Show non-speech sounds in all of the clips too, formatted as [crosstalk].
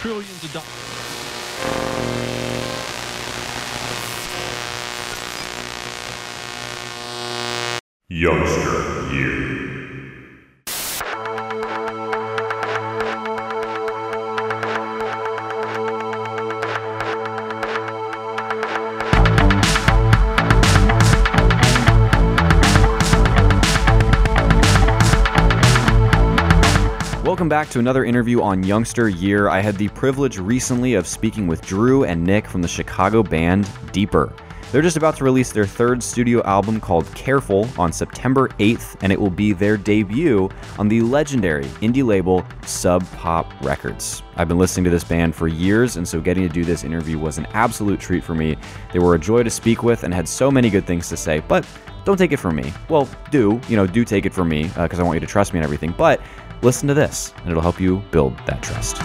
trillions of dollars. Youngster Welcome back to another interview on Youngster Year. I had the privilege recently of speaking with Drew and Nick from the Chicago band Deeper. They're just about to release their third studio album called Careful on September 8th, and it will be their debut on the legendary indie label Sub Pop Records. I've been listening to this band for years, and so getting to do this interview was an absolute treat for me. They were a joy to speak with and had so many good things to say, but don't take it from me. Well, do, you know, do take it from me uh, because I want you to trust me and everything, but listen to this, and it'll help you build that trust.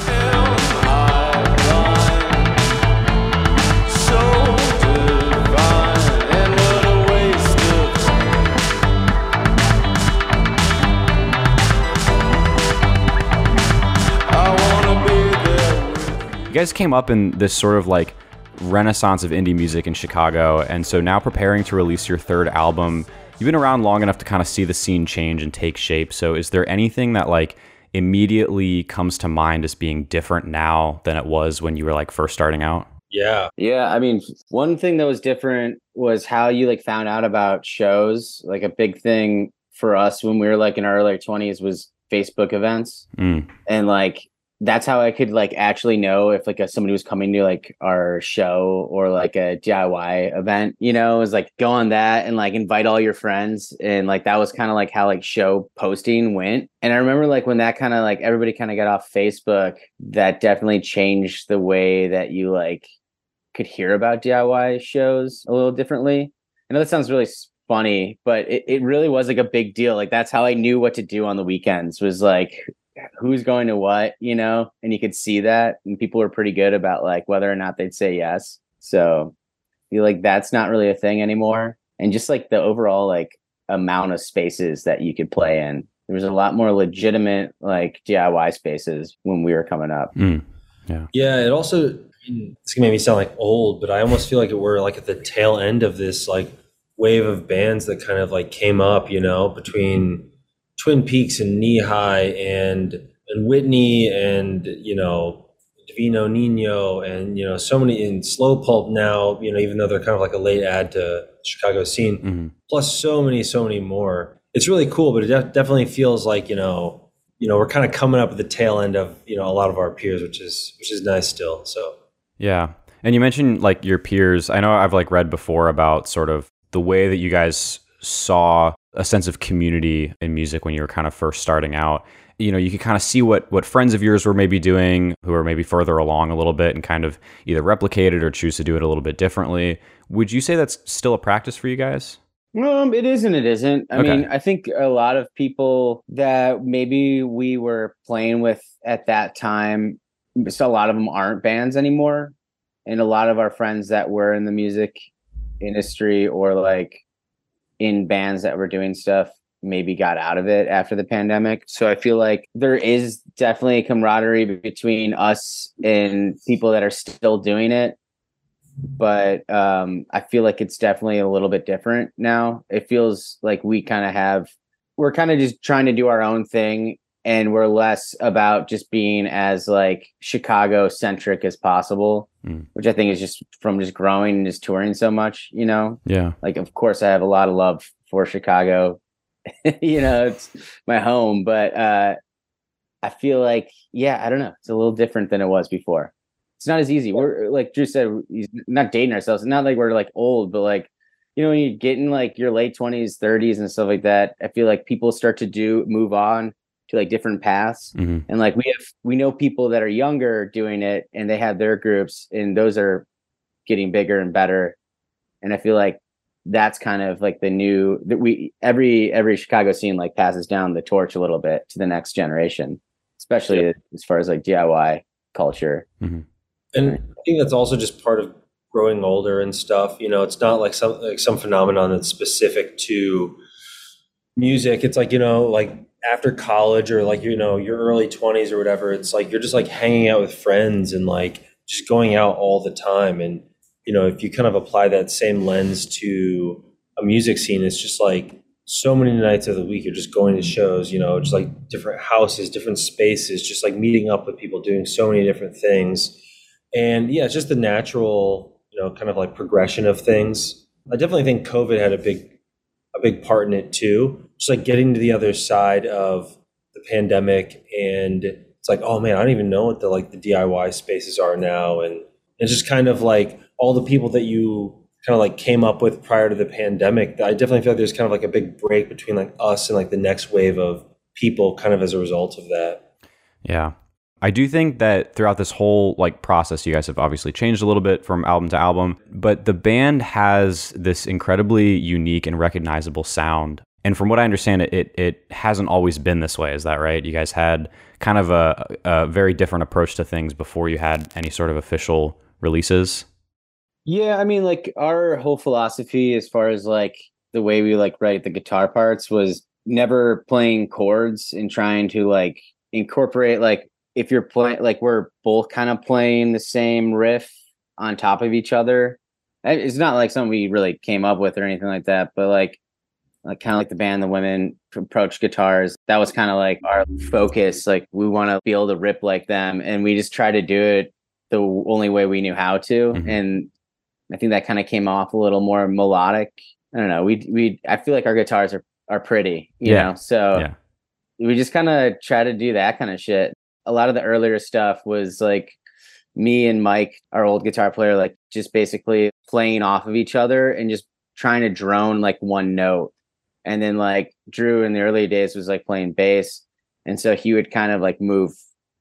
You guys came up in this sort of like renaissance of indie music in Chicago, and so now preparing to release your third album. You've been around long enough to kind of see the scene change and take shape. So, is there anything that like immediately comes to mind as being different now than it was when you were like first starting out? Yeah. Yeah, I mean, one thing that was different was how you like found out about shows. Like a big thing for us when we were like in our early 20s was Facebook events. Mm. And like that's how I could like actually know if like a, somebody was coming to like our show or like a DIY event, you know, is like go on that and like invite all your friends. And like that was kind of like how like show posting went. And I remember like when that kind of like everybody kind of got off Facebook, that definitely changed the way that you like could hear about DIY shows a little differently. I know that sounds really funny, but it, it really was like a big deal. Like that's how I knew what to do on the weekends was like who's going to what, you know, and you could see that. And people were pretty good about like whether or not they'd say yes. So I feel like that's not really a thing anymore. And just like the overall like amount of spaces that you could play in. There was a lot more legitimate like DIY spaces when we were coming up. Mm. Yeah. It also, I mean, it's gonna make me sound like old, but I almost feel like we're like at the tail end of this like wave of bands that kind of like came up, you know, between Twin Peaks and NE-HI and and Whitney and you know Divino Nino and you know so many in Slow Pulp now, you know, even though they're kind of like a late add to Chicago scene. hmm plus so many so many more it's really cool but it def- definitely feels like you know you know we're kind of coming up at the tail end of you know a lot of our peers which is which is nice still so Yeah. And you mentioned like your peers. I know I've like read before about sort of the way that you guys saw a sense of community in music when you were kind of first starting out. You know, you could kind of see what what friends of yours were maybe doing who are maybe further along a little bit and kind of either replicate it or choose to do it a little bit differently. Would you say that's still a practice for you guys? Um, it is and it isn't. I Okay. mean, I think a lot of people that maybe we were playing with at that time, so a lot of them aren't bands anymore. And a lot of our friends that were in the music industry or like in bands that were doing stuff maybe got out of it after the pandemic. So I feel like there is definitely a camaraderie between us and people that are still doing it but um i feel like it's definitely a little bit different now it feels like we kind of have we're kind of just trying to do our own thing and we're less about just being as like chicago centric as possible Mm. which i think is just from just growing and just touring so much you know? Yeah. like of course i have a lot of love for chicago. [laughs] You know it's my home but uh i feel like yeah i don't know. It's a little different than it was before. It's not as easy. We're like drew said he's not dating ourselves. It's not like we're like old but like you know when you get in like your late 20s 30s and stuff like that i feel like people start to do move on to like different paths. Hmm and like we have we know people that are younger doing it and they have their groups and those are getting bigger and better. And i feel like that's kind of like the new that we every every chicago scene like passes down the torch a little bit to the next generation especially as far as like diy culture. And i think that's also just part of growing older and stuff you know it's not like some like some phenomenon that's specific to music. It's like, you know, like after college or like, you know, your early 20s or whatever, it's like you're just like hanging out with friends and like just going out all the time. And, you know, if you kind of apply that same lens to a music scene, it's just like so many nights of the week you're just going to shows, you know, just like different houses, different spaces, just like meeting up with people, doing so many different things. And yeah, it's just the natural, you know, kind of like progression of things. I definitely think COVID had a big a big part in it too. Just like getting to the other side of the pandemic and it's like, oh man, I don't even know what the like the DIY spaces are now. And it's just kind of like all the people that you kind of like came up with prior to the pandemic. I definitely feel like there's kind of like a big break between like us and like the next wave of people kind of as a result of that. Yeah. I do think that throughout this whole like process, you guys have obviously changed a little bit from album to album, but the band has this incredibly unique and recognizable sound. And from what I understand, it it, it hasn't always been this way. Is that right? You guys had kind of a, a very different approach to things before you had any sort of official releases. Yeah, I mean, like our whole philosophy as far as like the way we like write the guitar parts was never playing chords and trying to like incorporate like if you're playing like we're both kind of playing the same riff on top of each other. It's not like something we really came up with or anything like that, but like like kind of like the band the women approach guitars that was kind of like our focus like we want to be able to rip like them and we just try to do it the only way we knew how to mm-hmm. and I think that kind of came off a little more melodic. I don't know. We we I feel like our guitars are are pretty, you yeah. know. So yeah. we just kind of try to do that kind of shit. A lot of the earlier stuff was like me and Mike, our old guitar player, like just basically playing off of each other and just trying to drone like one note. And then like Drew in the early days was like playing bass. And so he would kind of like move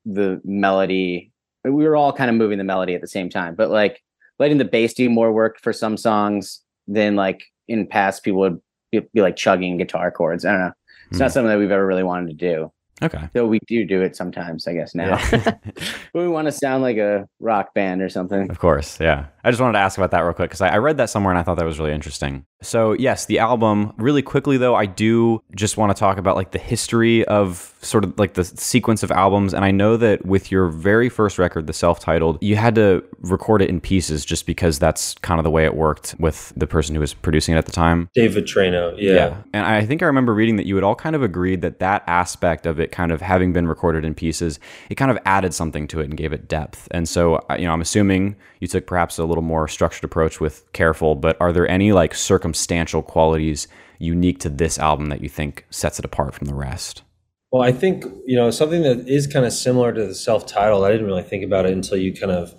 the melody. We were all kind of moving the melody at the same time, but like letting the bass do more work for some songs than like in past people would be, be like chugging guitar chords. I don't know. It's mm. not hmm. something that we've ever really wanted to do. Okay. Though we do do it sometimes, I guess now. Yeah. [laughs] we want to sound like a rock band or something. Of course, yeah. I just wanted to ask about that real quick because I, I, read that somewhere and I thought that was really interesting. So yes, the album. Really quickly though, I do just want to talk about like the history of sort of like the sequence of albums. And I know that with your very first record, the self-titled, you had to record it in pieces just because that's kind of the way it worked with the person who was producing it at the time. Dave Vettraino, yeah. yeah. And I think I remember reading that you had all kind of agreed that that aspect of it, kind of having been recorded in pieces, it kind of added something to it and gave it depth. And so, you know, I'm assuming you took perhaps a little more structured approach with Careful, but are there any like circumstantial qualities unique to this album that you think sets it apart from the rest? Well, I think, you know, something that is kind of similar to the self titled, I didn't really think about it until you kind of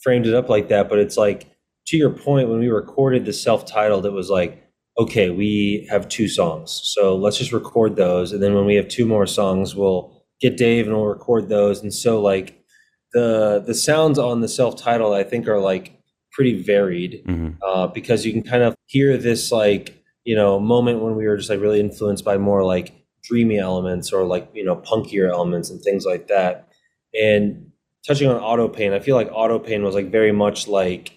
framed it up like that. But it's like, to your point, when we recorded the self titled, it was like, okay, we have two songs. So let's just record those. And then when we have two more songs, we'll get Dave and we'll record those. And so, like, the the sounds on the self title I think are like pretty varied mm-hmm. uh, because you can kind of hear this like you know moment when we were just like really influenced by more like dreamy elements or like you know punkier elements and things like that. And touching on Auto Pain, I feel like Auto Pain was like very much like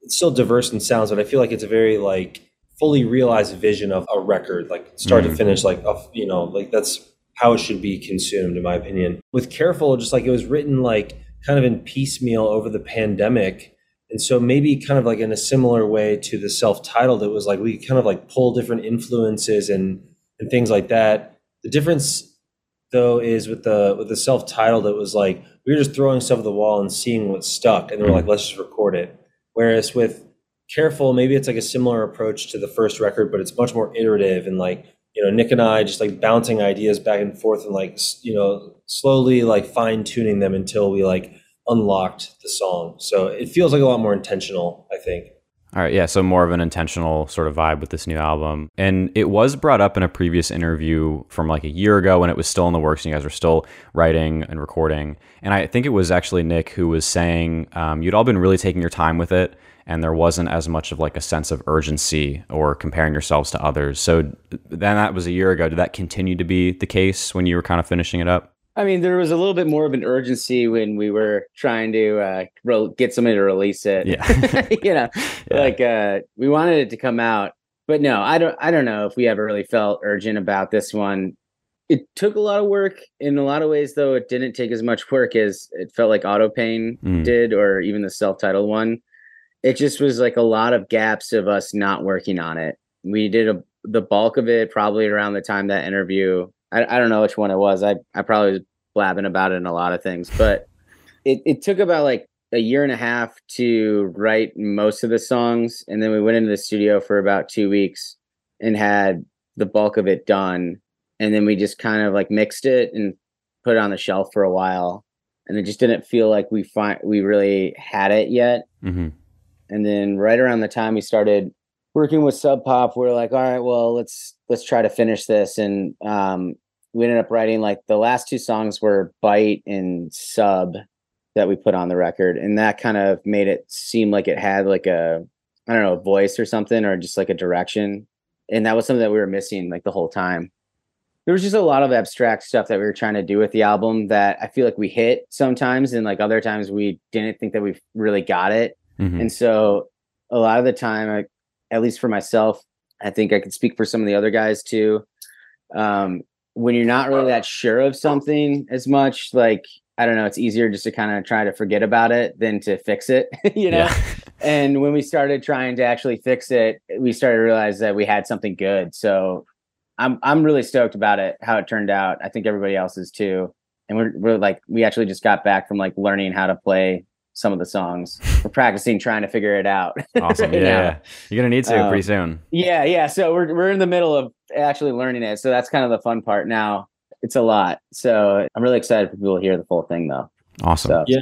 it's still diverse in sounds, but I feel like it's a very like fully realized vision of a record, like start mm-hmm. to finish, like of you know like that's how it should be consumed in my opinion. With Careful, just like it was written like kind of in piecemeal over the pandemic. And so maybe kind of like in a similar way to the self-titled, it was like we kind of like pull different influences and and things like that. The difference though is with the with the self-titled, it was like we were just throwing stuff at the wall and seeing what stuck, and then we're like, let's just record it. Whereas with Careful, maybe it's like a similar approach to the first record, but it's much more iterative and like you know Nick and I just like bouncing ideas back and forth and like you know slowly like fine tuning them until we like unlocked the song. So it feels like a lot more intentional, I think. All right, yeah, so more of an intentional sort of vibe with this new album. And it was brought up in a previous interview from like a year ago when it was still in the works and you guys were still writing and recording. And I think it was actually Nick who was saying um, you'd all been really taking your time with it and there wasn't as much of like a sense of urgency or comparing yourselves to others. So then that was a year ago. Did that continue to be the case when you were kind of finishing it up? I mean, there was a little bit more of an urgency when we were trying to uh, re- get somebody to release it. Yeah, [laughs] you know, [laughs] yeah. like uh, we wanted it to come out but no, I don't. I don't know if we ever really felt urgent about this one. It took a lot of work in a lot of ways, though. It didn't take as much work as it felt like Auto Pain Mm. did, or even the self-titled one. It just was like a lot of gaps of us not working on it. We did a, the bulk of it probably around the time that interview. I, I don't know which one it was. I I probably was blabbing about it in a lot of things, but it, it took about like a year and a half to write most of the songs and then we went into the studio for about two weeks and had the bulk of it done and then we just kind of like mixed it and put it on the shelf for a while and it just didn't feel like we find we really had it yet hmm and then right around the time we started working with sub pop we are like all right well let's let's try to finish this and um we ended up writing like the last two songs were bite and sub that we put on the record and that kind of made it seem like it had like a i don't know a voice or something or just like a direction and that was something that we were missing like the whole time. There was just a lot of abstract stuff that we were trying to do with the album that i feel like we hit sometimes and like other times we didn't think that we really got it. Hmm and so a lot of the time, I, at least for myself, I think I could speak for some of the other guys too. Um, when you're not really that sure of something as much, like, I don't know, it's easier just to kind of try to forget about it than to fix it, [laughs] you know? Yeah. [laughs] and when we started trying to actually fix it, we started to realize that we had something good. So I'm I'm really stoked about it, how it turned out. I think everybody else is too. And we're we're like we actually just got back from like learning how to play some of the songs. We're practicing trying to figure it out. [laughs] Awesome. right yeah, yeah. You're gonna need to Um, pretty soon. Yeah, yeah. So we're we're in the middle of actually learning it. So that's kind of the fun part now. It's a lot. So I'm really excited for people to hear the full thing though. Awesome. So Yeah,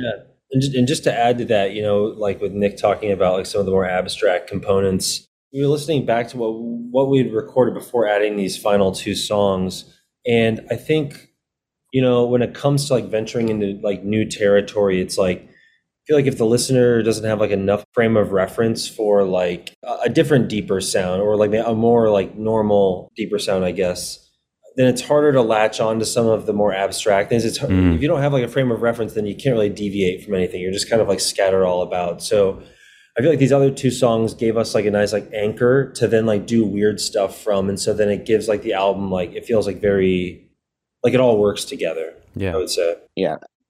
and just, and just to add to that, you know, like with Nick talking about like some of the more abstract components, we were listening back to what what we'd recorded before adding these final two songs, and I think, you know, when it comes to like venturing into like new territory, it's like I feel like if the listener doesn't have like enough frame of reference for like a a different deeper sound or like a more like normal deeper sound, I guess, then it's harder to latch on to some of the more abstract things. It's Mm. if you don't have like a frame of reference, then you can't really deviate from anything. You're just kind of like scattered all about. So I feel like these other two songs gave us like a nice like anchor to then like do weird stuff from, and so then it gives like the album like it feels like very like it all works together. Yeah, I would say.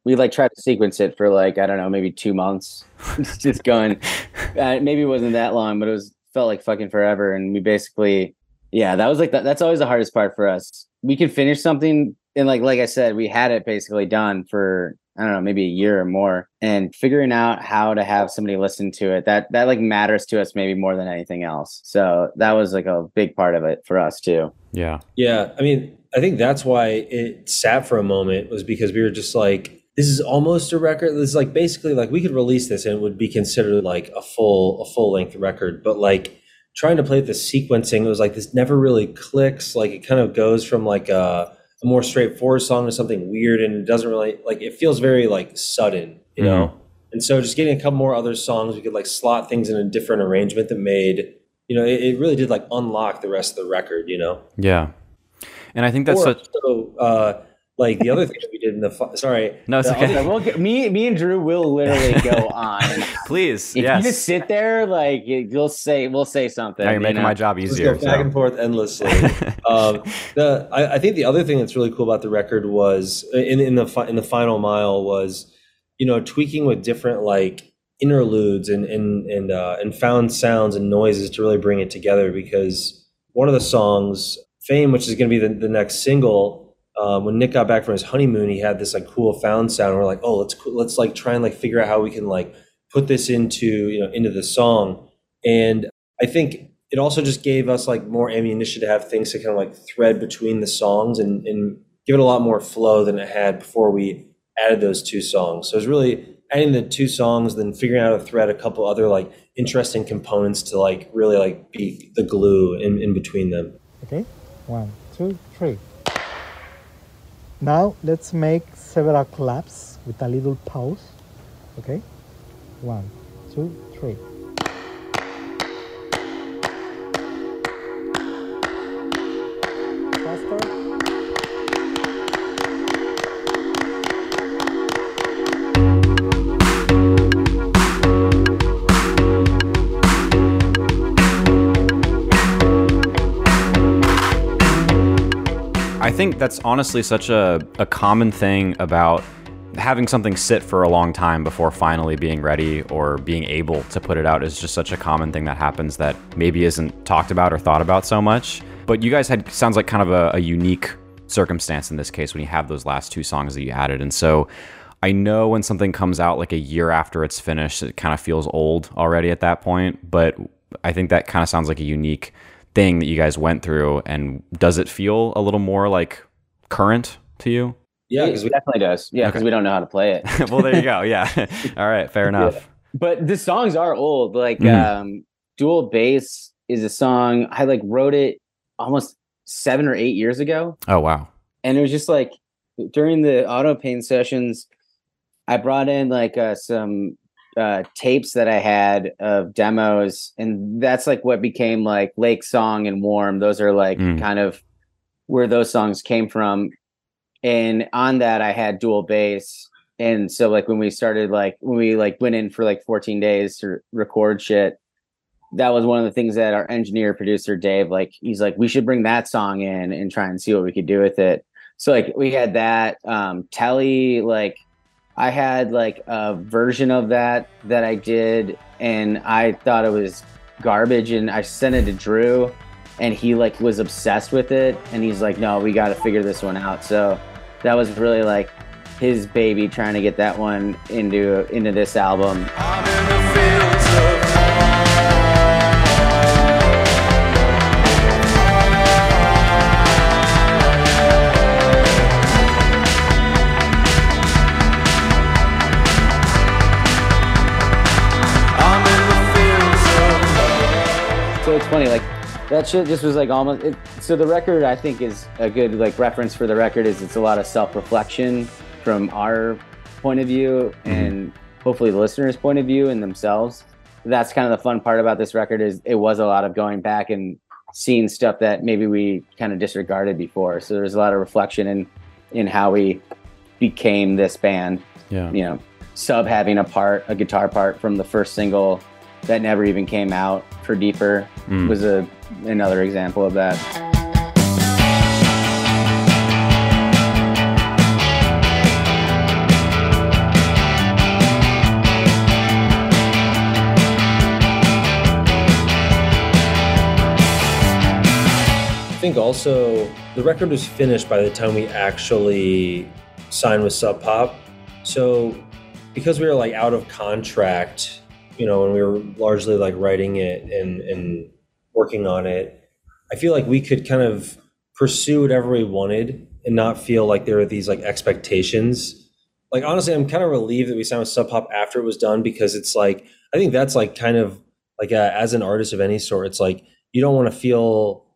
We like tried to sequence it for like I don't know, maybe two months. [laughs] It's just going. Uh, maybe it wasn't that long, but it was felt like fucking forever. And we basically, yeah, that was like that. That's always the hardest part for us. We can finish something, and like like I said, we had it basically done for I don't know, maybe a year or more, and figuring out how to have somebody listen to it that that like matters to us maybe more than anything else. So that was like a big part of it for us too. Yeah. Yeah, I mean, I think that's why it sat for a moment was because we were just like, this is almost a record. This is like basically like we could release this and it would be considered like a full a full length record, but like trying to play with the sequencing, it was like this never really clicks. Like it kind of goes from like a, a more straightforward song to something weird, and it doesn't really like it feels very like sudden, you know. And so just getting a couple more other songs, we could like slot things in a different arrangement that made you know it, it really did like unlock the rest of the record, you know. Yeah. And I think that's Or such. also, uh, like the other thing we did in the fi- sorry, No, it's the okay. other- we'll get, me me and Drew will literally go [laughs] on. Please. If yes. you just sit there, like you- you'll say, we'll say something. now you're you making know? my job Let's easier. go back so. and forth endlessly. [laughs] um, the I, I think the other thing that's really cool about the record was in in the fi- in the final mile was you know tweaking with different like interludes and and and uh, and found sounds and noises to really bring it together because one of the songs fame which is going to be the, the next single um, when Nick got back from his honeymoon he had this like cool found sound we're like oh let's let's like try and like figure out how we can like put this into you know into the song and I think it also just gave us like more ammunition to have things to kind of like thread between the songs and, and give it a lot more flow than it had before we added those two songs. So it was really adding the two songs, then figuring out to thread a couple other like interesting components to like really like be the glue in, in between them. Okay, one, two, three. Now let's make several claps with a little pause. Okay, one, two, three. Think that's honestly such a, a common thing about having something sit for a long time before finally being ready or being able to put it out is just such a common thing that happens that maybe isn't talked about or thought about so much. But you guys had sounds like kind of a, a unique circumstance in this case when you have those last two songs that you added. And so I know when something comes out like a year after it's finished, it kind of feels old already at that point. But I think that kind of sounds like a unique thing that you guys went through. And does it feel a little more like current to you? Yeah, because we definitely does. Yeah, because Okay. we don't know how to play it. [laughs] well, there you go. Yeah. [laughs] All right. Fair enough. but the songs are old. Like Mhm. um Dual Bass is a song I like wrote it almost seven or eight years ago. Oh, wow. And it was just like during the auto pain sessions, I brought in like uh, some uh tapes that I had of demos, and that's like what became like Lake Song and Warm. Those are like Mm. kind of where those songs came from. And on that I had dual bass. And so like when we started like when we like went in for like 14 days to record shit, that was one of the things that our engineer producer Dave like he's like we should bring that song in and try and see what we could do with it. So like we had that um Telly like I had like a version of that that I did and I thought it was garbage and I sent it to Drew and he like was obsessed with it and he's like no we got to figure this one out. So that was really like his baby trying to get that one into into this album. Funny, like that shit just was like almost. It, so the record, I think, is a good like reference for the record. Is it's a lot of self reflection from our point of view mm-hmm. and hopefully the listeners' point of view and themselves. That's kind of the fun part about this record is it was a lot of going back and seeing stuff that maybe we kind of disregarded before. So there's a lot of reflection in in how we became this band Yeah. you know, sub having a part, a guitar part from the first single that never even came out for Deeper Mm. was a another example of that. I think also the record was finished by the time we actually signed with Sub Pop. So because we were like out of contract, you know, when we were largely like writing it and and working on it, I feel like we could kind of pursue whatever we wanted and not feel like there were these like expectations. Like honestly, I'm kind of relieved that we signed with Sub Pop after it was done because it's like I think that's like kind of like uh as an artist of any sort, it's like you don't want to feel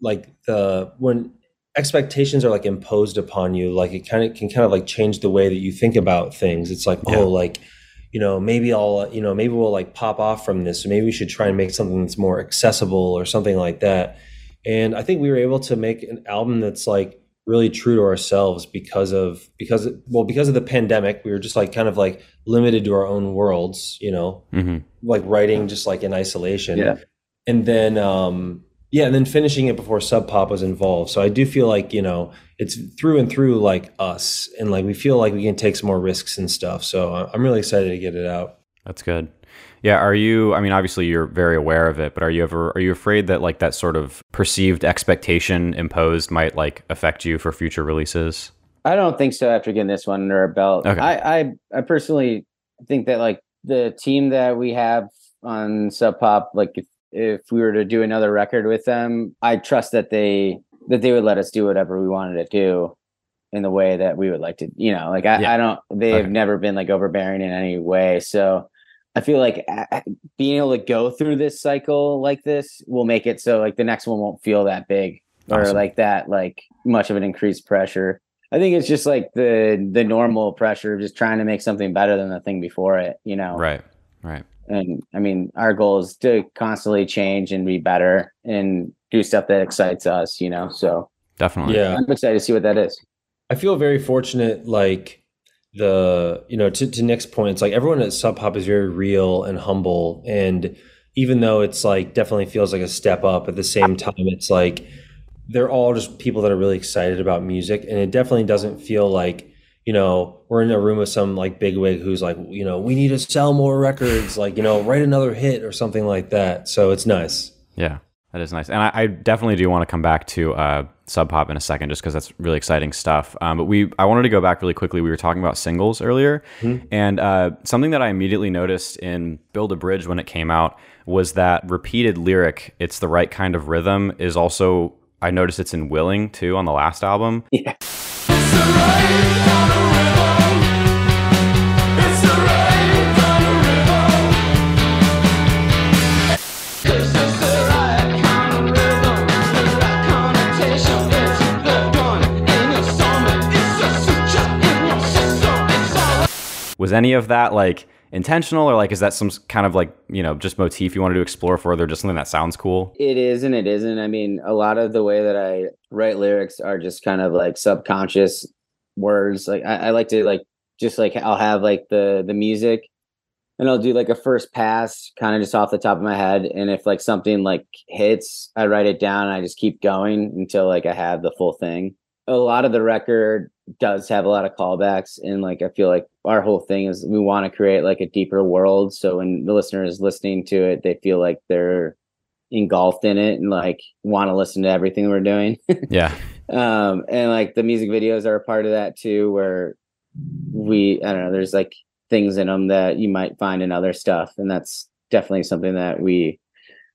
like the when expectations are like imposed upon you like it kind of can kind of like change the way that you think about things it's like Yeah. oh like you know maybe i'll you know maybe we'll like pop off from this maybe we should try and make something that's more accessible or something like that and i think we were able to make an album that's like really true to ourselves because of because well because of the pandemic we were just like kind of like limited to our own worlds you know hmm like writing just like in isolation. Yeah. And then um yeah, and then finishing it before Sub Pop was involved. So I do feel like, you know, it's through and through like us and like we feel like we can take some more risks and stuff. So I- I'm really excited to get it out. That's good. Yeah. Are you, I mean, obviously you're very aware of it, but are you ever, are you afraid that like that sort of perceived expectation imposed might like affect you for future releases? I don't think so after getting this one under our belt. Okay. I, I I personally think that like the team that we have on Sub Pop, like if, if we were to do another record with them, I trust that they that they would let us do whatever we wanted to do in the way that we would like to, you know, like I, Yeah. I don't they've Okay. never been like overbearing in any way. So I feel like a- being able to go through this cycle like this will make it so like the next one won't feel that big or like that like much of an increased pressure. I think it's just like the the normal pressure of just trying to make something better than the thing before it, you know. Right. Right. And I mean, our goal is to constantly change and be better and do stuff that excites us, you know. So Definitely. Yeah. I'm excited to see what that is. I feel very fortunate, like the you know to, to Nick's point, it's like everyone at Sub Pop is very real and humble, and even though it's like definitely feels like a step up, at the same time, it's like they're all just people that are really excited about music, and it definitely doesn't feel like you know we're in a room with some like bigwig who's like you know we need to sell more records, like you know write another hit or something like that. So it's nice. Yeah, that is nice. And I, I definitely do want to come back to uh, Sub Pop in a second, just because that's really exciting stuff. Um, but we, I wanted to go back really quickly. We were talking about singles earlier, and uh, something that I immediately noticed in Build a Bridge when it came out was that repeated lyric, "It's the right kind of rhythm," is also. I noticed it's in Willing too on the last album. Yeah. Was any of that like intentional, or like is that some kind of like you know just motif you wanted to explore further, just something that sounds cool? It is and it isn't. I mean, a lot of the way that I write lyrics are just kind of like subconscious words. Like I, I like to like just like I'll have like the the music and I'll do like a first pass kind of just off the top of my head. And if like something like hits, I write it down and I just keep going until like I have the full thing. A lot of the record does have a lot of callbacks and like I feel like our whole thing is we want to create like a deeper world. So when the listener is listening to it, they feel like they're engulfed in it and like want to listen to everything we're doing. [laughs] Yeah, um and like the music videos are a part of that too where we i don't know there's like things in them that you might find in other stuff and that's definitely something that we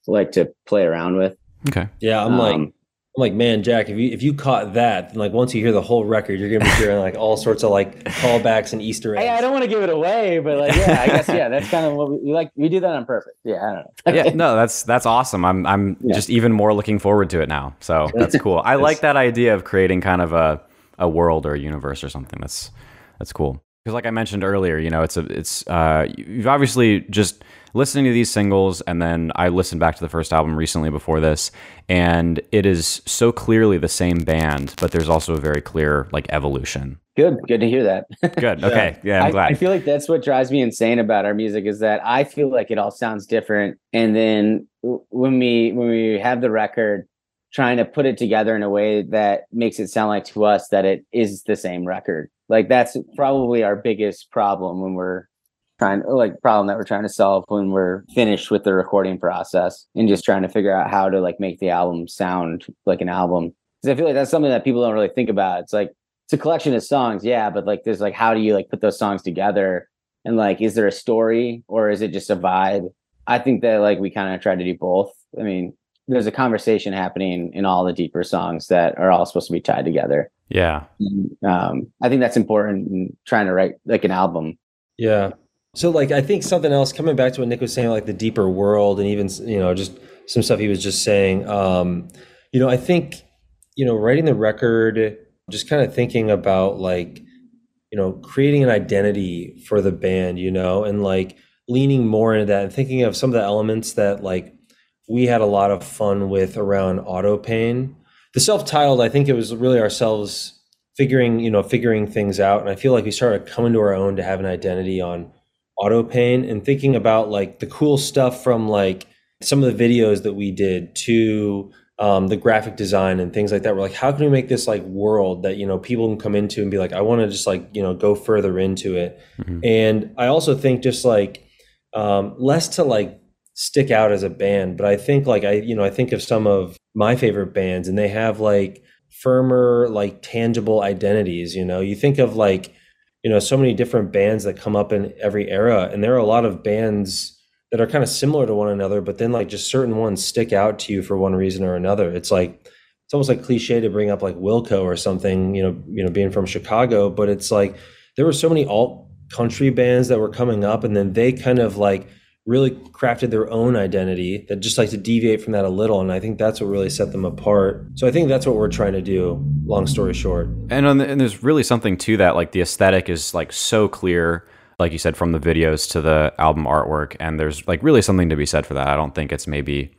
like to play around with okay. Yeah, I'm like Um, I'm like man, Jack. If you if you caught that, then like once you hear the whole record, you're gonna be hearing like all sorts of like callbacks and Easter eggs. I, I don't want to give it away but like yeah i guess yeah that's kind of what we, we like we do that on purpose yeah i don't know yeah, no, that's that's awesome. I'm I'm Yeah. just even more looking forward to it now. So that's cool. I [laughs] like that idea of creating kind of a a world or a universe or something. That's that's cool. Because like I mentioned earlier, you know, it's a it's uh you've obviously just listening to these singles and then I listened back to the first album recently before this and it is so clearly the same band, but there's also a very clear like evolution. good good to hear that [laughs] Good. Okay. Yeah, I'm glad. I feel like that's what drives me insane about our music is that I feel like it all sounds different, and then when we when we have the record, trying to put it together in a way that makes it sound like to us that it is the same record. Like that's probably our biggest problem when we're trying like problem that we're trying to solve when we're finished with the recording process and just trying to figure out how to like make the album sound like an album. Because I feel like that's something that people don't really think about. It's like it's a collection of songs, yeah, but like there's like how do you like put those songs together and like is there a story or is it just a vibe? I think that like we kind of try to do both. I mean, there's a conversation happening in all the deeper songs that are all supposed to be tied together. Yeah. Um, I think that's important in trying to write like an album. Yeah. So like I think something else coming back to what Nick was saying, like the deeper world, and even you know just some stuff he was just saying. Um, you know, I think you know writing the record, just kind of thinking about like you know creating an identity for the band, you know, and like leaning more into that and thinking of some of the elements that like we had a lot of fun with around auto pain. The self-titled, I think it was really ourselves figuring, you know, figuring things out. And I feel like we started coming to our own to have an identity on auto pain and thinking about like the cool stuff from like some of the videos that we did to um, the graphic design and things like that. We're like, how can we make this like world that you know people can come into and be like, I want to just like you know go further into it. And I also think just like um, less to like stick out as a band, but I think like I you know I think of some of my favorite bands and they have like firmer like tangible identities. You know, you think of like you know so many different bands that come up in every era and there are a lot of bands that are kind of similar to one another but then like just certain ones stick out to you for one reason or another it's like it's almost like cliche to bring up like wilco or something you know you know being from chicago but it's like there were so many alt country bands that were coming up and then they kind of like really crafted their own identity that just like to deviate from that a little and i think that's what really set them apart. So i think that's what we're trying to do long story short. And on the, and there's really something to that like the aesthetic is like so clear like you said from the videos to the album artwork and there's like really something to be said for that. I don't think it's maybe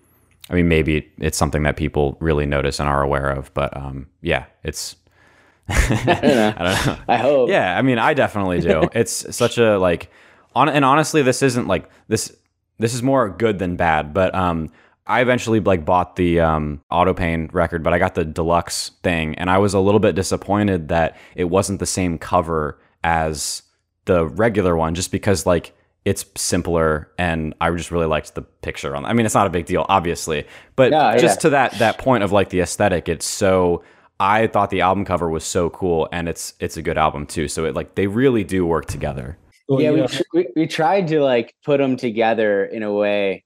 i mean maybe it's something that people really notice and are aware of but um yeah it's [laughs] [laughs] I don't know. i don't know. I hope. yeah i mean i definitely do. [laughs] It's such a like on and honestly this isn't like this this is more good than bad but um I eventually like bought the um, Autopain record, but I got the deluxe thing, and I was a little bit disappointed that it wasn't the same cover as the regular one, just because like it's simpler, and I just really liked the picture on. I mean, it's not a big deal, obviously, but No, just yeah. to that that point of like the aesthetic, it's so. I thought the album cover was so cool, and it's it's a good album too. So it like they really do work together. Well, yeah, you we, tr- we we tried to like put them together in a way.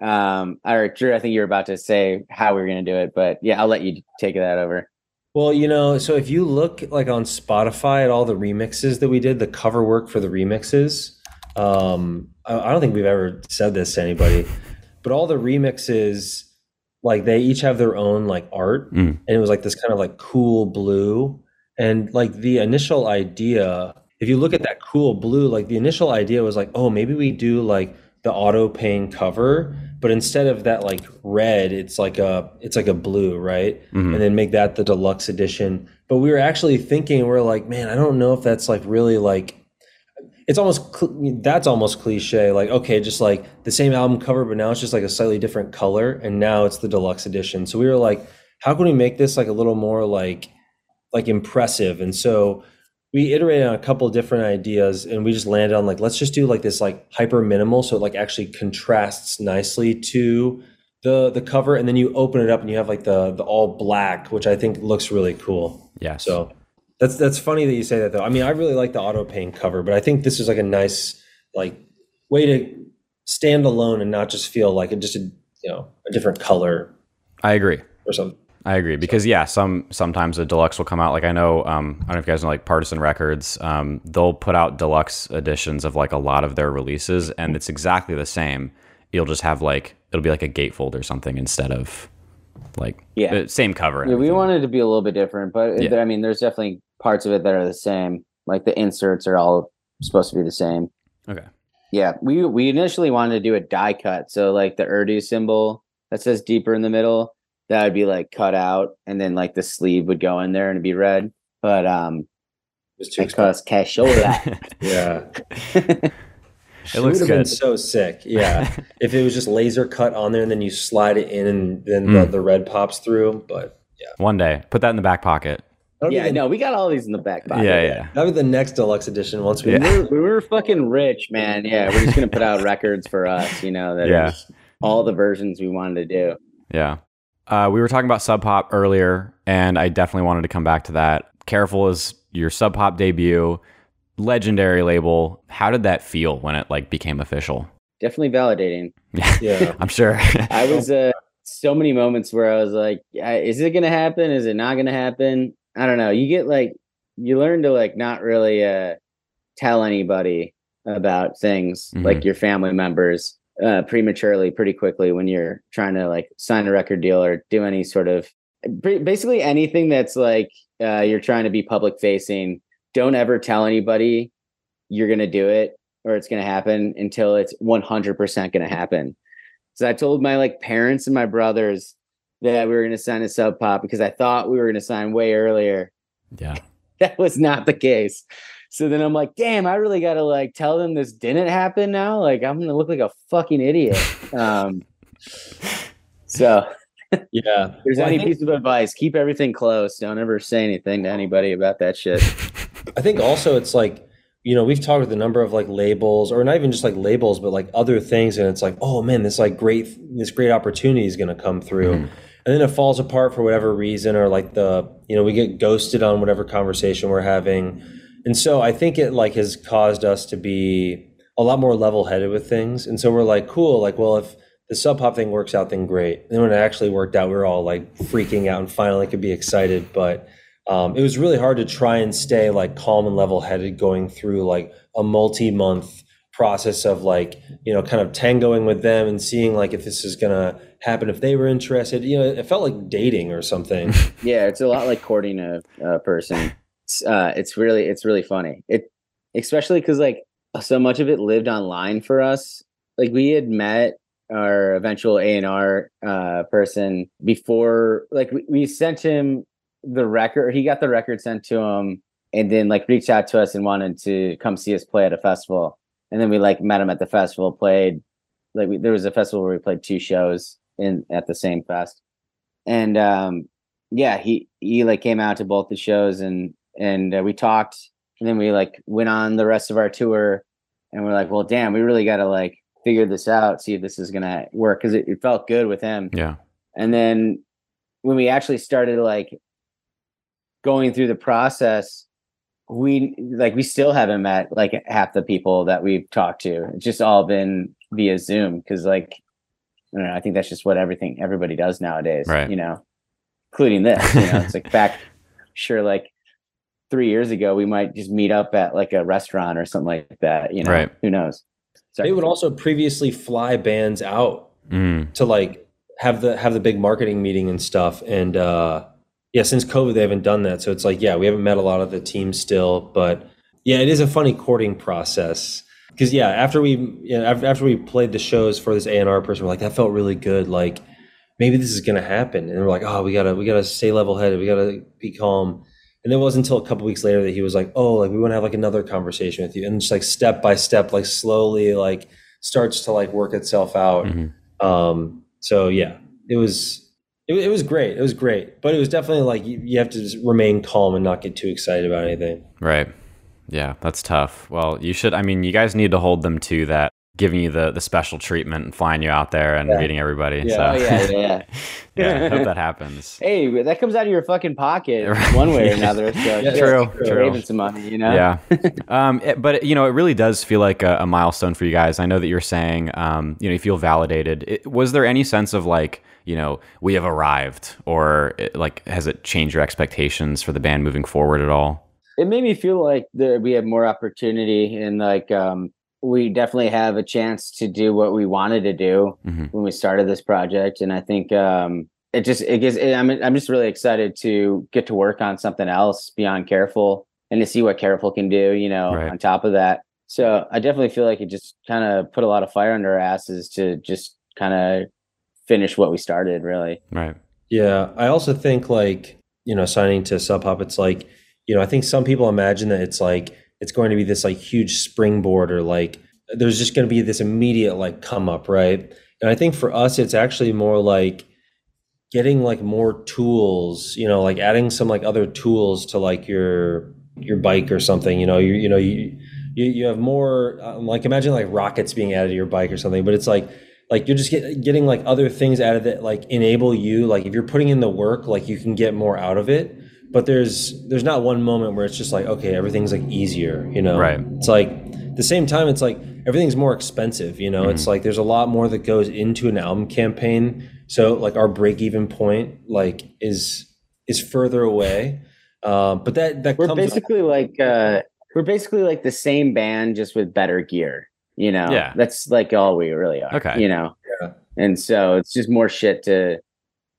Um, or Drew, I think you were about to say how we were going to do it, but yeah, I'll let you take that over. Well, you know, so if you look like on Spotify at all the remixes that we did, the cover work for the remixes, um, I, I don't think we've ever said this to anybody, but all the remixes, like they each have their own like art, Mm. and it was like this kind of like cool blue, and like the initial idea, if you look at that cool blue, like the initial idea was like, oh, maybe we do like the auto pain cover, but instead of that like red, it's like a it's like a blue, right? Mhm. and then make that the deluxe edition. But we were actually thinking, we're like, man, I don't know if that's like really like, it's almost that's almost cliche. Like, okay, just like the same album cover, but now it's just like a slightly different color, and now it's the deluxe edition. So we were like, how can we make this like a little more like like impressive? And so we iterated on a couple different ideas, and we just landed on like, let's just do like this like hyper minimal, so it like actually contrasts nicely to the the cover. And then you open it up and you have like the the all black which i think looks really cool. Yeah so that's that's funny that you say that though. I mean i really like the auto pain cover but i think this is like a nice like way to stand alone and not just feel like it just a you know a different color I agree. or something I agree because yeah, some sometimes a deluxe will come out. Like I know, um, I don't know if you guys know, like Partisan Records, um, they'll put out deluxe editions of like a lot of their releases, and it's exactly the same. You'll just have like it'll be like a gatefold or something instead of like Yeah. same cover. Yeah, we wanted to be a little bit different, but Yeah. I mean, there's definitely parts of it that are the same. Like the inserts are all supposed to be the same. Okay. Yeah, we we initially wanted to do a die cut, so like the Urdu symbol that says deeper in the middle, that would be like cut out, and then like the sleeve would go in there and it'd be red. But um, it's too it costs cashola. [laughs] yeah [laughs] It looks would've been good. so sick yeah [laughs] if it was just laser cut on there and then you slide it in and then the, Mm. the red pops through but yeah. One day, put that in the back pocket. yeah, be the, no, we got all these in the back pocket. Yeah, yeah. that'll be the next deluxe edition once we Yeah. We were, we were fucking rich, man. Yeah, we're just gonna put out records for us, you know, that Yeah. all the versions we wanted to do. Yeah. Uh, we were talking about Sub Pop earlier, and I definitely wanted to come back to that. Careful is your Sub Pop debut, legendary label. How did that feel when it like became official? Definitely validating. [laughs] yeah I'm sure. I was uh so many moments where I was like, is it gonna happen? Is it not gonna happen? I don't know. You get like you learn to like not really uh tell anybody about things Mhm. like your family members uh prematurely pretty quickly when you're trying to like sign a record deal or do any sort of basically anything that's like uh you're trying to be public facing don't ever tell anybody you're going to do it or it's going to happen until it's 100% going to happen so I told my like parents and my brothers that we were going to sign a sub pop because I thought we were going to sign way earlier. yeah. [laughs] That was not the case. So then I'm like, damn, I really got to like tell them this didn't happen now. Like I'm going to look like a fucking idiot. [laughs] Um, so yeah if there's Well, any think- piece of advice, keep everything close. Don't ever say anything to anybody about that shit. [laughs] I think also it's like, you know, we've talked with a number of like labels or not even just like labels, but like other things. And it's like, oh man, this like great, this great opportunity is going to come through. Mhm. And then it falls apart for whatever reason, or like the, you know, we get ghosted on whatever conversation we're having. And so I think it like has caused us to be a lot more level headed with things. And so we're like, cool, like, well, if the sub pop thing works out, then great. And then when it actually worked out, we were all like freaking out and finally could be excited. But um, it was really hard to try and stay like calm and level headed going through like a multi month process of like you know kind of tangoing with them and seeing like if this is gonna happen if they were interested you know it felt like dating or something [laughs] yeah, it's a lot like courting a, a person. It's, uh, it's really, it's really funny. It, especially because like so much of it lived online for us. Like we had met our eventual A and R uh, person before. Like we, we sent him the record. He got the record sent to him, and then like reached out to us and wanted to come see us play at a festival. And then we like met him at the festival. Played like we, there was a festival where we played two shows in at the same fest. And um, yeah, he he like came out to both the shows and and uh, we talked and then we like went on the rest of our tour and we're like, well, damn, we really got to like figure this out, see if this is gonna work because it, it felt good with him. Yeah. And then when we actually started like going through the process, we like we still haven't met like half the people that we've talked to. It's just all been via Zoom because like I don't know, I think that's just what everything everybody does nowadays. Right. You know, including this. You know, it's like back [laughs] sure like three years ago we might just meet up at like a restaurant or something like that. You know, Right. who knows? Sorry. They would also previously fly bands out Mm. to like have the have the big marketing meeting and stuff. And uh yeah, since COVID they haven't done that. So it's like, yeah, we haven't met a lot of the team still, but yeah, it is a funny courting process. Cause yeah, after we you know, after, after we played the shows for this A and R person, we're like, that felt really good. Like maybe this is gonna happen. And we're like, oh, we gotta we gotta stay level headed, we gotta be calm. And it wasn't until a couple weeks later that he was like, "Oh, like we want to have like another conversation with you," and just like step by step, like slowly, like starts to like work itself out. Mhm. Um, so yeah, it was it, it was great. It was great, but it was definitely like you, you have to just remain calm and not get too excited about anything. Right. Yeah, that's tough. Well, you should. I mean, you guys need to hold them to that, giving you the the special treatment and flying you out there and Yeah. meeting everybody. Yeah. So, Oh yeah, [laughs] yeah, yeah. yeah, hope that [laughs] happens. Hey, that comes out of your fucking pocket [laughs] Right. one way or another. So Yeah, true, true. Saving some money, you know. Yeah. um, it- but you know, it really does feel like a, a milestone for you guys. I know that you're saying, um, you know, you feel validated. It, was there any sense of like, you know, we have arrived, or it, like, has it changed your expectations for the band moving forward at all? It made me feel like there, we have more opportunity and like um, we definitely have a chance to do what we wanted to do Mhm. when we started this project. And I think um, it just it gives. I'm I'm just really excited to get to work on something else beyond Careful and to see what Careful can do. You know, Right. on top of that. So I definitely feel like it just kind of put a lot of fire under our asses to just kind of finish what we started. Really. Right. Yeah, I also think like you know signing to Sub Pop, it's like you know I think some people imagine that it's like it's going to be this like huge springboard or like there's just going to be this immediate like come up, right? And I think for us, it's actually more like getting like more tools, you know, like adding some like other tools to like your your bike or something. You know, you you know you you, have more um, like imagine like rockets being added to your bike or something, but it's like like you're just get, getting like other things added that like enable you like if you're putting in the work like you can get more out of it but there's there's not one moment where it's just like okay everything's like easier you know? Right. it's like at the same time it's like everything's more expensive you know? It's like there's a lot more that goes into an album campaign. So like our break even point like is is further away. Um but that that we're comes with- basically like uh we're basically like the same band just with better gear you know? Yeah. that's like all we really are Okay. you know? Yeah. and so it's just more shit to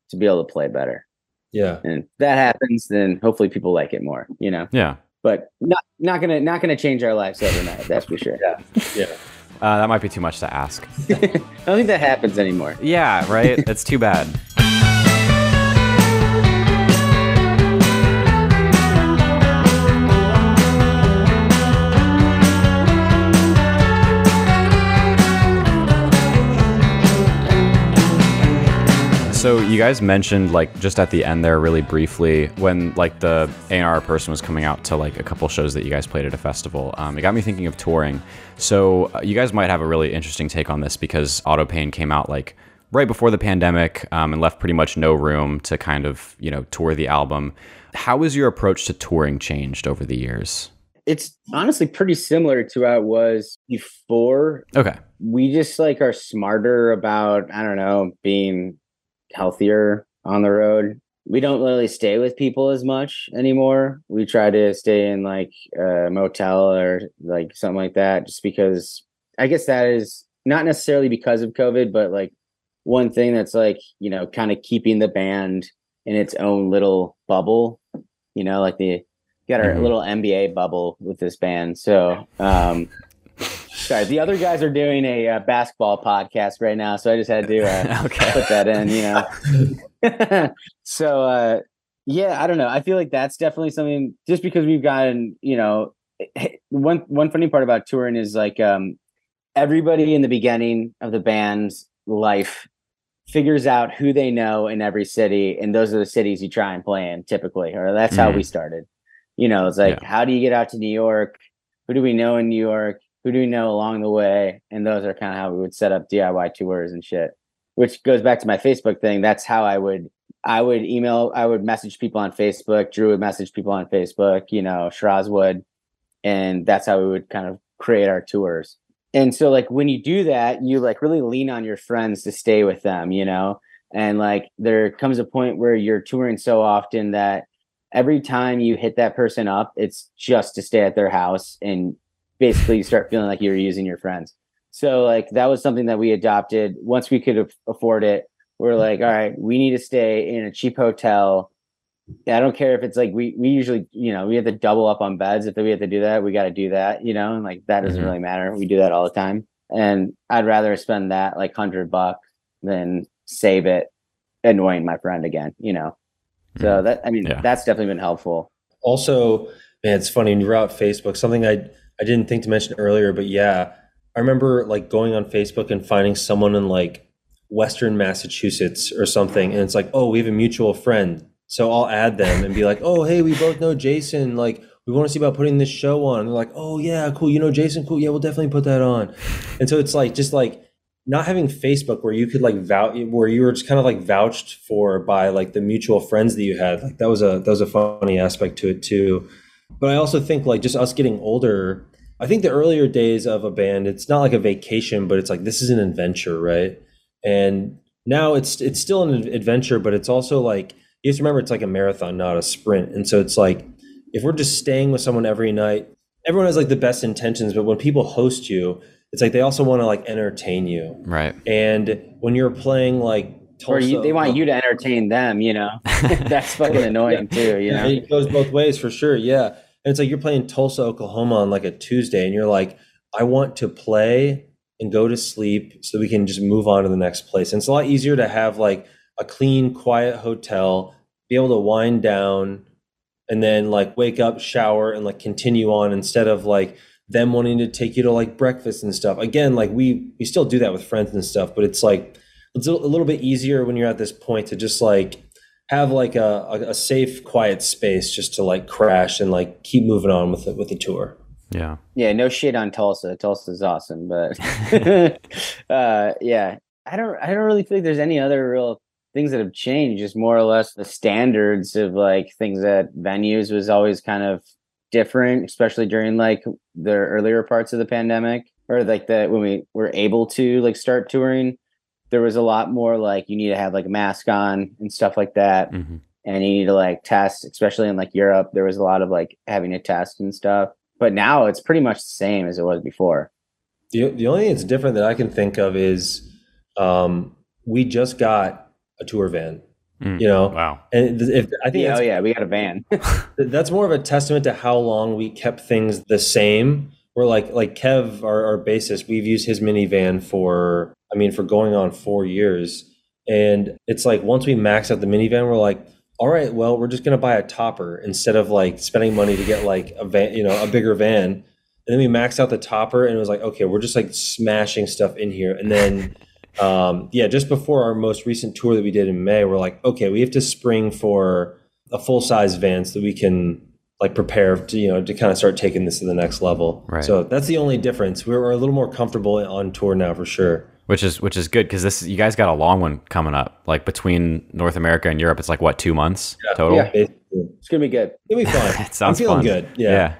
to be able to play better yeah and if that happens then hopefully people like it more you know Yeah. but not not gonna not gonna change our lives overnight that's for sure [laughs] yeah Uh, that might be too much to ask. [laughs] i don't think that happens anymore Yeah. Right. That's too bad. So you guys mentioned like just at the end there really briefly when like the A&R person was coming out to like a couple shows that you guys played at a festival. Um, it got me thinking of touring. So uh, you guys might have a really interesting take on this because Auto Pain came out like right before the pandemic um, and left pretty much no room to kind of you know tour the album. How has your approach to touring changed over the years? it's honestly pretty similar to how it was before Okay. we just like are smarter about i don't know being healthier on the road. We don't really stay with people as much anymore. We try to stay in like a motel or like something like that just because i guess that is not necessarily because of covid but like one thing that's like you know kind of keeping the band in its own little bubble you know like the got our Mhm. little nba bubble with this band. So um Sorry, the other guys are doing a uh, basketball podcast right now, so I just had to uh, [laughs] okay. put that in, you know. [laughs] so uh yeah, I don't know. I feel like that's definitely something just because we've gotten, you know, one one funny part about touring is like um everybody in the beginning of the band's life figures out who they know in every city, and those are the cities you try and play in typically. Or that's how we started. You know, it's like, Yeah. how do you get out to New York? Who do we know in New York? Who do we know along the way? And those are kind of how we would set up DIY tours and shit. Which goes back to my Facebook thing. That's how I would I would email, I would message people on Facebook. Drew would message people on Facebook, you know, Shiraz would. And that's how we would kind of create our tours. And so, like, when you do that, you like really lean on your friends to stay with them, you know? And like, there comes a point where you're touring so often that every time you hit that person up, it's just to stay at their house. And basically, you start feeling like you're using your friends. So, like, that was something that we adopted once we could af- afford it we're like, all right, we need to stay in a cheap hotel. I don't care if it's like we we usually, you know, we have to double up on beds. If we have to do that, we got to do that, you know, and like that doesn't Mhm. really matter. We do that all the time. And I'd rather spend that like hundred bucks than save it annoying my friend again, you know. So that I mean, Yeah. that's definitely been helpful. Also, man, it's funny when you're out Facebook. Something I I didn't think to mention earlier, but yeah, I remember like going on Facebook and finding someone in like Western Massachusetts or something, and it's like, oh, we have a mutual friend, so I'll add them and be like, oh, hey, we both know Jason. Like, we want to see about putting this show on. And they're like, oh yeah, cool. You know Jason, cool. Yeah, we'll definitely put that on. And so it's like just like not having Facebook where you could like vouch where you were just kind of like vouched for by like the mutual friends that you had. Like that was a that was a funny aspect to it too. But I also think like just us getting older, I think the earlier days of a band, it's not like a vacation, but it's like this is an adventure, right? And now it's it's still an adventure, but it's also like you have to remember it's like a marathon, not a sprint. And so it's like if we're just staying with someone every night, everyone has like the best intentions, but when people host you, it's like they also want to like entertain you. Right. And when you're playing like Tulsa, or you, they want you to entertain them, you know. [laughs] that's fucking [laughs] annoying too, you know. It goes both ways for sure. Yeah. And it's like you're playing Tulsa, Oklahoma on like a Tuesday, and you're like, I want to play and go to sleep so we can just move on to the next place. And it's a lot easier to have like a clean, quiet hotel, be able to wind down and then like wake up, shower, and like continue on instead of like them wanting to take you to like breakfast and stuff. Again, like we we still do that with friends and stuff, but it's like it's a little bit easier when you're at this point to just like have like a, a, a safe, quiet space just to like crash and like keep moving on with it with the tour. Yeah. Yeah, no shit on Tulsa. Tulsa's awesome, but [laughs] [laughs] uh, yeah, I don't. I don't really think there's any other real things that have changed. Just more or less the standards of like things that venues was always kind of different, especially during like the earlier parts of the pandemic, or like the when we were able to like start touring. There was a lot more like you need to have like a mask on and stuff like that hmm and you need to like test, especially in like Europe. There was a lot of like having to test and stuff. But now it's pretty much the same as it was before. The, the only thing that's different that I can think of is um, we just got a tour van, Mm. you know, Wow. and if I think Yeah, oh yeah, we got a van. [laughs] [laughs] that's more of a testament to how long we kept things the same. We're like like Kev, our, our bassist, we've used his minivan for I mean for going on four years. And it's like once we max out the minivan, we're like, all right, well, we're just gonna buy a topper instead of like spending money to get like a van, you know, a bigger van. And then we maxed out the topper and it was like, okay, we're just like smashing stuff in here. And then [laughs] um yeah, just before our most recent tour that we did in May, we're like, okay, we have to spring for a full size van so that we can like prepare to you know to kind of start taking this to the next level. Right. So that's the only difference. We're, we're a little more comfortable on tour now for sure. Which is which is good because this you guys got a long one coming up. Like between North America and Europe, it's like what two months total. Yeah. Basically. it's gonna be good. It'll be fun. [laughs] It sounds I'm feeling fun. good. Yeah.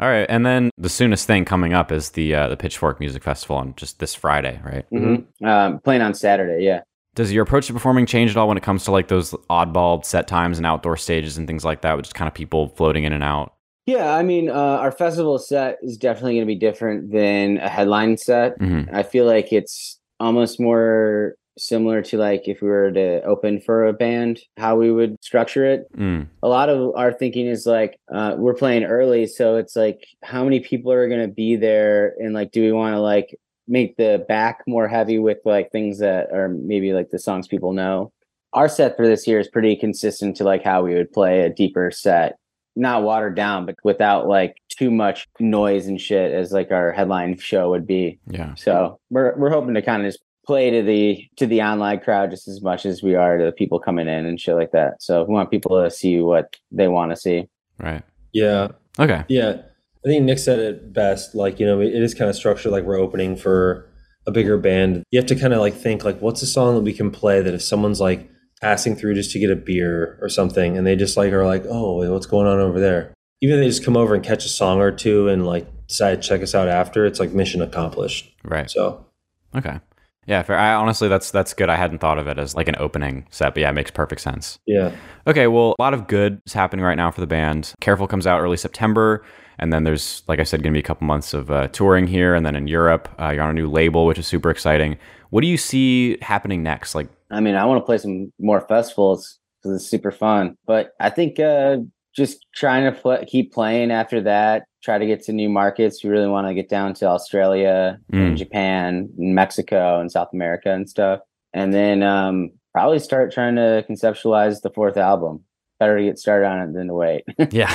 All right, and then the soonest thing coming up is the uh, the Pitchfork Music Festival on just this Friday, right? Mm-hmm. Um, playing on Saturday. Yeah. Does your approach to performing change at all when it comes to like those oddball set times and outdoor stages and things like that, with just kind of people floating in and out? Yeah, I mean, uh, our festival set is definitely going to be different than a headline set. hmm I feel like it's almost more similar to like if we were to open for a band, how we would structure it. Mm. a lot of our thinking is like uh, we're playing early so it's like how many people are going to be there and like do we want to like make the back more heavy with like things that are maybe like the songs people know our set for this year is pretty consistent to like how we would play a deeper set not watered down but without like too much noise and shit as like our headline show would be Yeah. so we're we're hoping to kind of just play to the to the online crowd just as much as we are to the people coming in and shit like that. So we want people to see what they want to see. Right. Yeah, Okay. yeah. I think Nick said it best. Like you know, it is kind of structured like we're opening for a bigger band. You have to kind of like think like, what's a song that we can play that if someone's like passing through just to get a beer or something, and they just like are like, oh, what's going on over there? Even if they just come over and catch a song or two and like decide to check us out after, it's like mission accomplished. Right. So Okay. Yeah, fair. I honestly that's that's good. I hadn't thought of it as like an opening set, but yeah, it makes perfect sense. yeah, Okay, well, a lot of good is happening right now for the band. Careful comes out early September, and then there's, like I said, going to be a couple months of uh, touring here, and then in Europe, uh, you're on a new label, which is super exciting. What do you see happening next? Like, I mean, I want to play some more festivals because it's super fun. But I think uh, just trying to pl- keep playing after that, try to get to new markets. We really want to get down to Australia Mm. and Japan and Mexico and South America and stuff. And then um, probably start trying to conceptualize the fourth album. Better to get started on it than to wait. [laughs] yeah,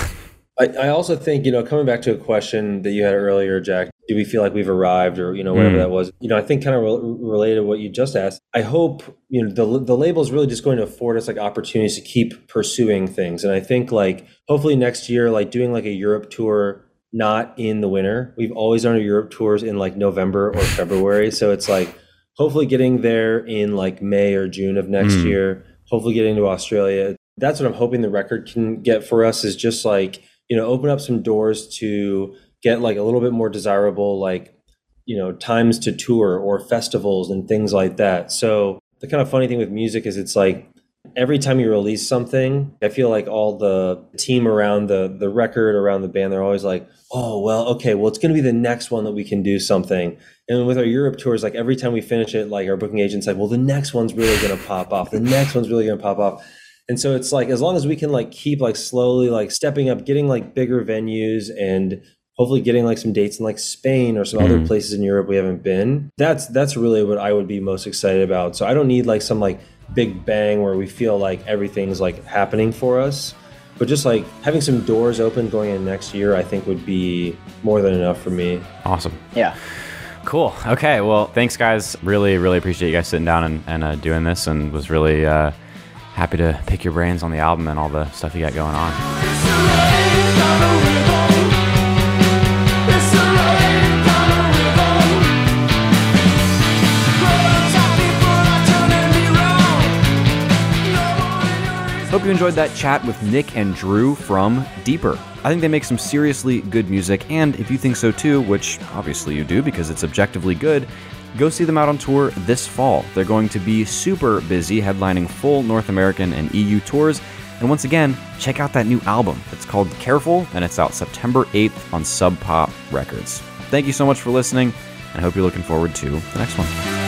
I, I also think, you know, coming back to a question that you had earlier, Jack, do we feel like we've arrived or, you know, whatever Mm. that was? You know, I think kind of re- related to what you just asked. I hope, you know, the, the label is really just going to afford us like opportunities to keep pursuing things. And I think like hopefully next year, like doing like a Europe tour, not in the winter. We've always done our Europe tours in like November or [laughs] February. So it's like hopefully getting there in like May or June of next Mm. year, hopefully getting to Australia. That's what I'm hoping the record can get for us is just like, you know, open up some doors to get like a little bit more desirable, like, you know, times to tour or festivals and things like that. So the kind of funny thing with music is it's like every time you release something, I feel like all the team around the the record, around the band, they're always like, oh well, okay, well it's gonna be the next one that we can do something. And with our Europe tours, like every time we finish it, like our booking agent's like, well, the next one's really gonna pop off. The next one's really gonna pop off. And so it's like as long as we can like keep like slowly like stepping up, getting like bigger venues and hopefully getting like some dates in like Spain or some other Mhm. places in Europe we haven't been. That's that's really what I would be most excited about. So I don't need like some like big bang where we feel like everything's like happening for us. But just like having some doors open going in next year, I think would be more than enough for me. awesome. yeah. Cool. Okay. Well, thanks, guys. Really, really appreciate you guys sitting down and, and uh, doing this, and was really uh, happy to pick your brains on the album and all the stuff you got going on. Hope you enjoyed that chat with Nick and Drew from Deeper. I think they make some seriously good music, and if you think so too, which obviously you do because it's objectively good, go see them out on tour this fall. They're going to be super busy, headlining full North American and EU tours. And once again, check out that new album. It's called Careful, and it's out September 8th on Sub Pop Records. Thank you so much for listening, and I hope you're looking forward to the next one.